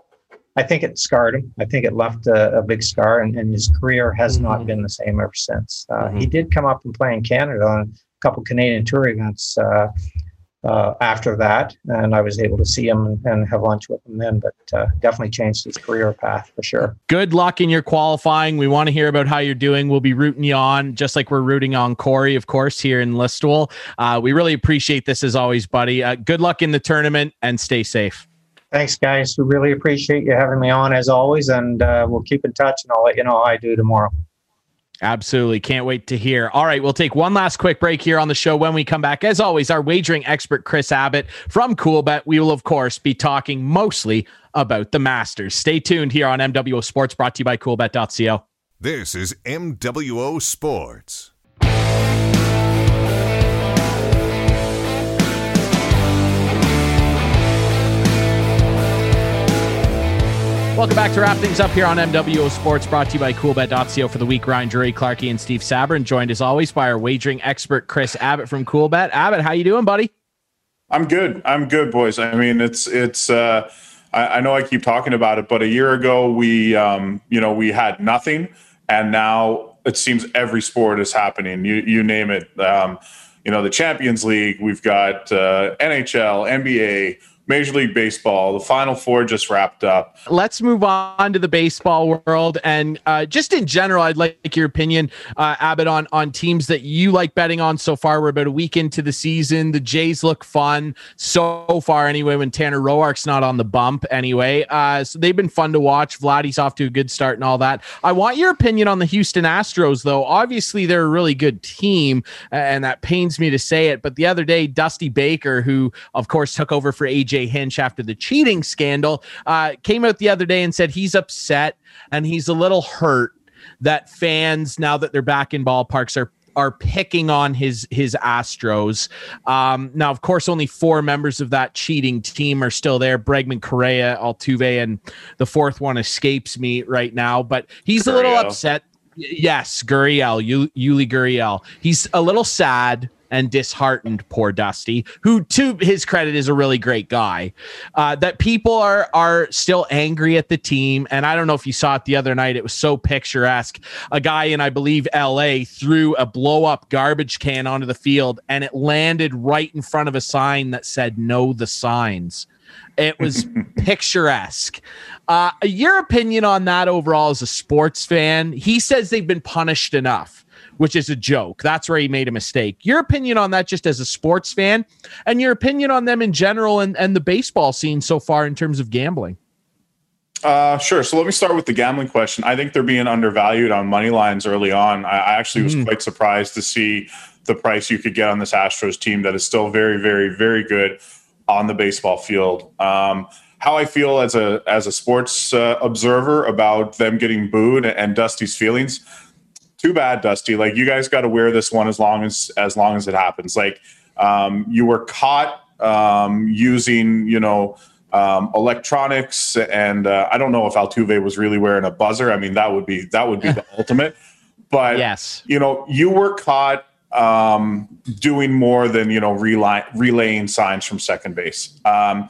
I think it scarred him. I think it left a, a big scar, and, and his career has not been the same ever since. Uh, He did come up and play in Canada on a couple Canadian tour events uh, after that, and I was able to see him and, and have lunch with him then. But uh, definitely changed his career path for sure. Good luck in your qualifying. We want to hear about how you're doing. We'll be rooting you on, just like we're rooting on Corey, of course, here in Listowel. Uh, we really appreciate this as always, buddy. Uh, good luck in the tournament and stay safe. Thanks, guys. We really appreciate you having me on as always, and uh, we'll keep in touch, and I'll let you know how I do tomorrow. Absolutely. Can't wait to hear. All right. We'll take one last quick break here on the show. When we come back, as always, our wagering expert, Chris Abbott from Coolbet. We will, of course, be talking mostly about the Masters. Stay tuned here on MWO Sports, brought to you by coolbet.co. This is MWO Sports. Welcome back to wrap things up here on MWO Sports, brought to you by coolbet.co for the week. Ryan Drury, Clarkey, and Steve Sabrin, joined as always by our wagering expert, Chris Abbott from Coolbet. Abbott, how you doing, buddy? I'm good. I'm good, boys. I mean, it's it's. Uh, I, I know I keep talking about it, but a year ago we, um, you know, we had nothing, and now it seems every sport is happening. You you name it. Um, you know, the Champions League. We've got uh, NHL, NBA, Major League Baseball. The Final Four just wrapped up. Let's move on to the baseball world and uh, just in general. I'd like your opinion, uh, Abbott, on on teams that you like betting on so far. We're about a week into the season. The Jays look fun so far, anyway. When Tanner Roark's not on the bump, anyway, uh, so they've been fun to watch. Vladdy's off to a good start and all that. I want your opinion on the Houston Astros, though. Obviously, they're a really good team, and that pains me to say it. But the other day, Dusty Baker, who of course took over for AJ Hinch after the cheating scandal, uh, came out the other day and said he's upset and he's a little hurt that fans, now that they're back in ballparks, are are picking on his his Astros. Um, now, of course, only four members of that cheating team are still there: Bregman, Correa, Altuve, and the fourth one escapes me right now. But he's a little upset. Yes, Gurriel, Yuli Gurriel. He's a little sad and disheartened, poor Dusty, who, to his credit, is a really great guy. Uh, that people are are still angry at the team, and I don't know if you saw it the other night. It was so picturesque. A guy in, I believe, L.A. threw a blow up garbage can onto the field, and it landed right in front of a sign that said "No the signs." It was picturesque. Uh, your opinion on that overall as a sports fan? He says they've been punished enough, which is a joke. That's where he made a mistake. Your opinion on that, just as a sports fan, and your opinion on them in general and, and the baseball scene so far in terms of gambling? Uh, sure. So let me start with the gambling question. I think they're being undervalued on money lines early on. I, I actually was mm. quite surprised to see the price you could get on this Astros team that is still very, very, very good on the baseball field. Um, how I feel as a as a sports uh, observer about them getting booed and Dusty's feelings. Too bad, Dusty. Like you guys got to wear this one as long as as long as it happens. Like um, you were caught um, using, you know um, electronics, and uh, I don't know if Altuve was really wearing a buzzer. I mean, that would be that would be the ultimate. But yes, you know, you were caught um, doing more than you know relay, relaying signs from second base. Um,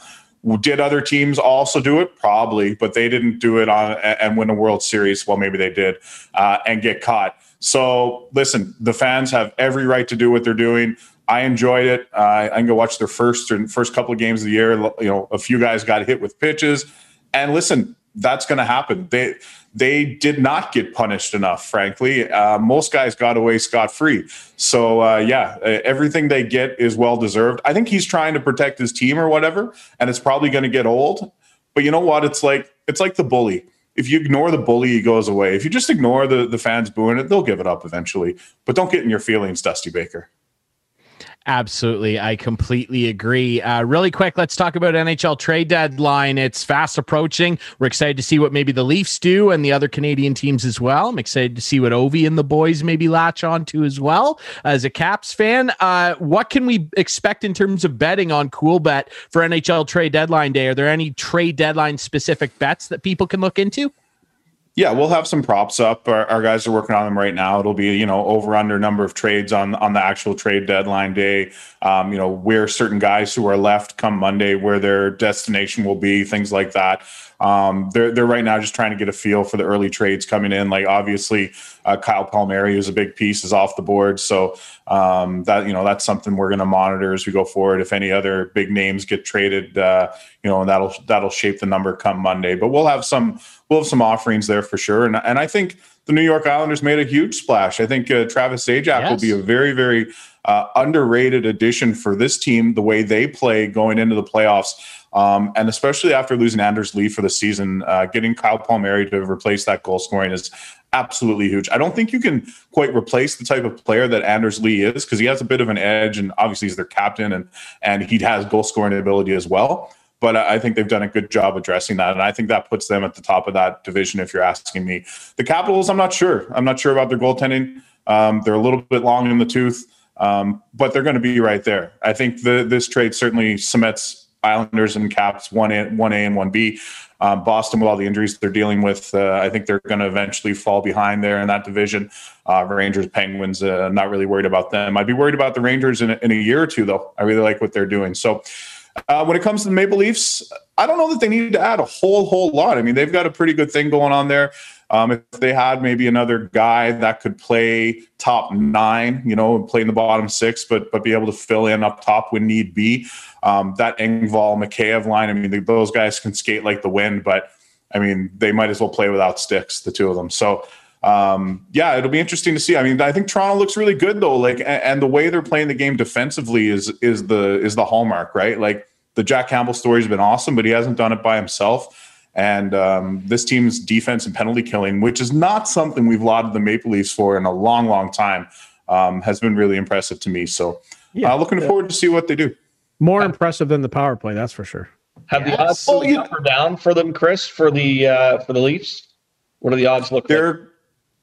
did other teams also do it? Probably, but they didn't do it on and win a World Series. Well, maybe they did uh, and get caught. So listen, the fans have every right to do what they're doing. I enjoyed it. Uh, I can go watch their first first couple of games of the year. You know, a few guys got hit with pitches, and listen, that's going to happen. They they did not get punished enough. Frankly, uh, most guys got away scot free. So uh, yeah, everything they get is well deserved. I think he's trying to protect his team or whatever, and it's probably going to get old. But you know what? It's like it's like the bully. If you ignore the bully, he goes away. If you just ignore the the fans booing it, they'll give it up eventually. But don't get in your feelings, Dusty Baker. Absolutely. I completely agree. Uh, really quick, let's talk about NHL trade deadline. It's fast approaching. We're excited to see what maybe the Leafs do and the other Canadian teams as well. I'm excited to see what Ovi and the boys maybe latch on to as well. As a Caps fan, uh, what can we expect in terms of betting on Coolbet for NHL trade deadline day? Are there any trade deadline specific bets that people can look into? Yeah, we'll have some props up. Our, our, guys are working on them right now. It'll be you know over under number of trades on on the actual trade deadline day. Um, you know where certain guys who are left come Monday, where their destination will be, things like that. Um, they're they're right now just trying to get a feel for the early trades coming in. Like obviously, uh, Kyle Palmieri is a big piece, is off the board, so um, that you know that's something we're going to monitor as we go forward. If any other big names get traded, uh, you know, that'll that'll shape the number come Monday. But we'll have some we'll have some offerings there for sure, and and I think the New York Islanders made a huge splash. I think uh, Travis Zajac yes. will be a very very uh, underrated addition for this team. The way they play going into the playoffs. Um, and especially after losing Anders Lee for the season, uh, getting Kyle Palmieri to replace that goal scoring is absolutely huge. I don't think you can quite replace the type of player that Anders Lee is because he has a bit of an edge, and obviously he's their captain, and and he has goal scoring ability as well. But I think they've done a good job addressing that, and I think that puts them at the top of that division. If you're asking me, the Capitals, I'm not sure. I'm not sure about their goaltending. Um, they're a little bit long in the tooth, um, but they're going to be right there. I think the, this trade certainly cements Islanders and Caps one A, one A and one B. Um, Boston, with all the injuries they're dealing with, uh, I think they're going to eventually fall behind there in that division. Uh, Rangers, Penguins, uh, not really worried about them. I'd be worried about the Rangers in in a year or two, though. I really like what they're doing. So, uh, when it comes to the Maple Leafs, I don't know that they need to add a whole whole lot. I mean, they've got a pretty good thing going on there. Um, if they had maybe another guy that could play top nine, you know, and play in the bottom six, but but be able to fill in up top when need be, um, that Engvall Mikheyev line. I mean, those guys can skate like the wind, but I mean, they might as well play without sticks, the two of them. So. Um, yeah, it'll be interesting to see. I mean, I think Toronto looks really good though. Like, and, and the way they're playing the game defensively is is the is the hallmark, right? Like the Jack Campbell story has been awesome, but he hasn't done it by himself. And um, this team's defense and penalty killing, which is not something we've lauded the Maple Leafs for in a long, long time, um, has been really impressive to me. So, yeah, uh, looking forward to see what they do. More impressive than the power play, that's for sure. Have yes. the odds oh, yeah. up or down for them, Chris, for the uh, for the Leafs? What are the odds look they're, like?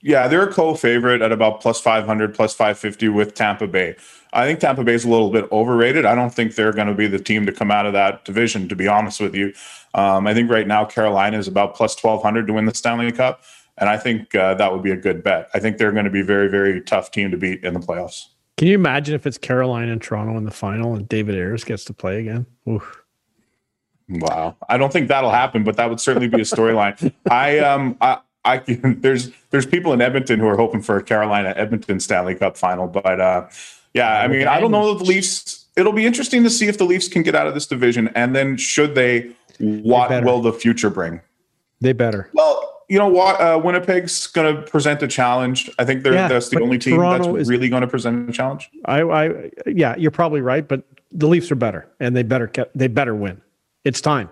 Yeah, they're a co-favorite at about plus 500, plus 550 with Tampa Bay. I think Tampa Bay is a little bit overrated. I don't think they're going to be the team to come out of that division, to be honest with you. Um, I think right now Carolina is about plus 1200 to win the Stanley Cup. And I think uh, that would be a good bet. I think they're going to be a very, very tough team to beat in the playoffs. Can you imagine if it's Carolina and Toronto in the final and David Ayres gets to play again? Oof. Wow. I don't think that'll happen, but that would certainly be a storyline. I um I I can, there's there's people in Edmonton who are hoping for a Carolina Edmonton Stanley Cup final, but uh yeah, I mean, I don't know that the Leafs it'll be interesting to see if the Leafs can get out of this division, and then should they, what They will the future bring? They better. Well, you know what? Uh, Winnipeg's going to present a challenge. I think they're Yeah, that's the only team that's is- really going to present a challenge. I, I, yeah, you're probably right, but the Leafs are better, and they better they better win. It's time.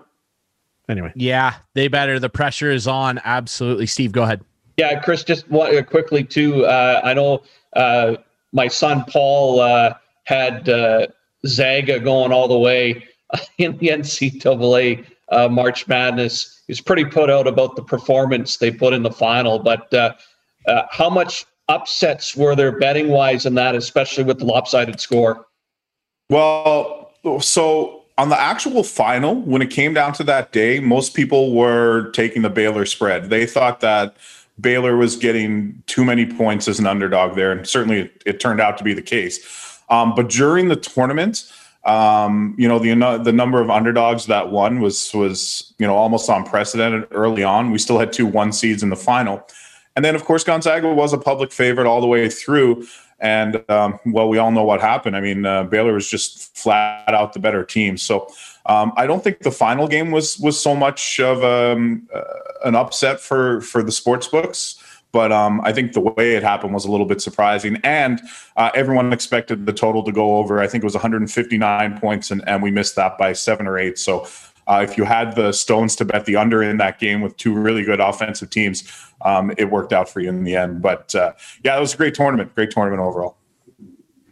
Anyway, Yeah, they better. The pressure is on. Absolutely. Steve, go ahead. Yeah, Chris, just one, uh, quickly too. Uh, I know uh, my son Paul uh, had uh, Zaga going all the way in the NCAA uh, March Madness. He was pretty put out about the performance they put in the final. But uh, uh, how much upsets were there betting wise in that, especially with the lopsided score? Well, so on the actual final, when it came down to that day, most people were taking the Baylor spread. They thought that Baylor was getting too many points as an underdog there, and certainly it, it turned out to be the case. Um, but during the tournament, um, you know the the number of underdogs that won was was you know almost unprecedented early on. We still had two one seeds in the final, and then of course Gonzaga was a public favorite all the way through. And um, well, we all know what happened. I mean, uh, Baylor was just flat out the better team. So um, I don't think the final game was was so much of um, uh, an upset for for the sports books. But um, I think the way it happened was a little bit surprising, and uh, everyone expected the total to go over. I think it was 159 points, and, and we missed that by seven or eight. So uh, if you had the stones to bet the under in that game with two really good offensive teams, um, it worked out for you in the end. But uh, yeah, it was a great tournament. Great tournament overall.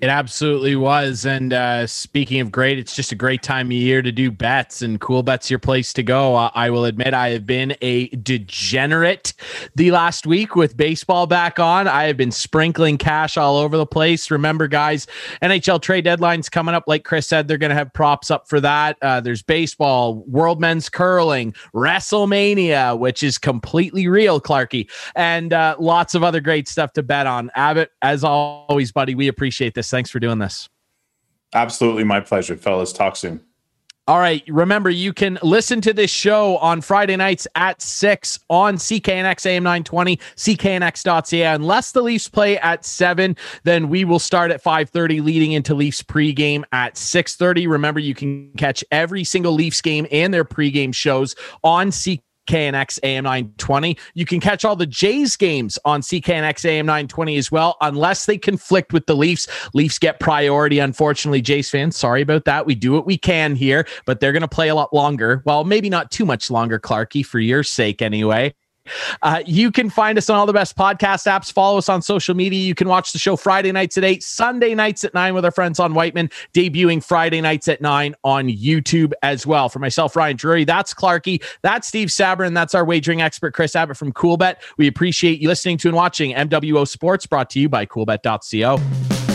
It absolutely was. And uh, speaking of great, it's just a great time of year to do bets, and Cool Bet's your place to go. I will admit I have been a degenerate the last week with baseball back on. I have been sprinkling cash all over the place. Remember, guys, NHL trade deadlines coming up. Like Chris said, they're going to have props up for that. Uh, there's baseball, World Men's Curling, WrestleMania, which is completely real, Clarky, and uh, lots of other great stuff to bet on. Abbott, as always, buddy, we appreciate this. Thanks for doing this. Absolutely my pleasure, fellas. Talk soon. All right. Remember, you can listen to this show on Friday nights at 6 on CKNX AM 920, CKNX.ca. Unless the Leafs play at 7, then we will start at 5.30 leading into Leafs pregame at 6.30. Remember, you can catch every single Leafs game and their pregame shows on CKNX. KNX AM 920. You can catch all the Jays games on CKNX AM 920 as well, unless they conflict with the Leafs. Leafs get priority, unfortunately. Jays fans, sorry about that. We do what we can here, but they're going to play a lot longer. Well, maybe not too much longer, Clarky, for your sake anyway. Uh, you can find us on all the best podcast apps. Follow us on social media. You can watch the show Friday nights at 8, Sunday nights at 9 with our friends on Whiteman, debuting Friday nights at 9 on YouTube as well. For myself, Ryan Drury, that's Clarky, that's Steve Sabrin, that's our wagering expert, Chris Abbott from Coolbet. We appreciate you listening to and watching MWO Sports, brought to you by coolbet.co.